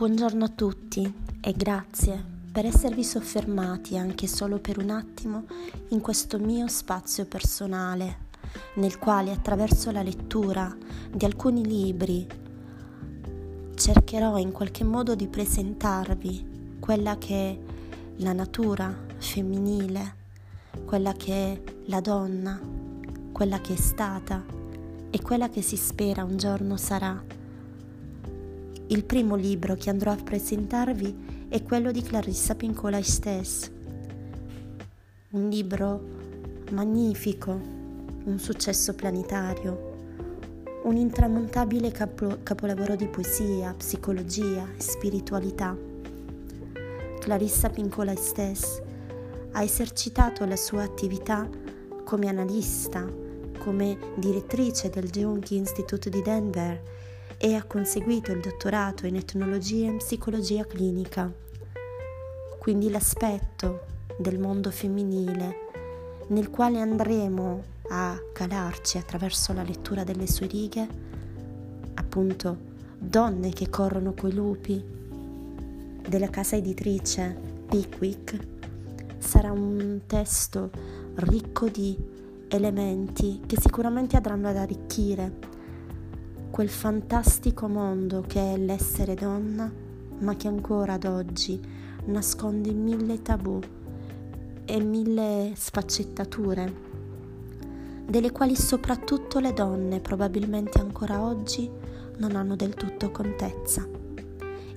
Buongiorno a tutti e grazie per esservi soffermati anche solo per un attimo in questo mio spazio personale, nel quale attraverso la lettura di alcuni libri cercherò in qualche modo di presentarvi quella che è la natura femminile, quella che è la donna, quella che è stata e quella che si spera un giorno sarà il primo libro che andrò a presentarvi è quello di Clarissa Pincola Estes, un libro magnifico, un successo planetario, un intramontabile capo- capolavoro di poesia, psicologia e spiritualità. Clarissa Pincola Estes ha esercitato la sua attività come analista, come direttrice del Jung Institute di Denver e ha conseguito il dottorato in etnologia e psicologia clinica. Quindi l'aspetto del mondo femminile nel quale andremo a calarci attraverso la lettura delle sue righe, appunto donne che corrono coi lupi, della casa editrice Pickwick, sarà un testo ricco di elementi che sicuramente andranno ad arricchire quel fantastico mondo che è l'essere donna, ma che ancora ad oggi nasconde mille tabù e mille sfaccettature, delle quali soprattutto le donne probabilmente ancora oggi non hanno del tutto contezza.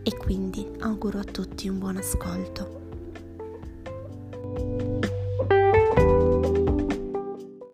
E quindi auguro a tutti un buon ascolto.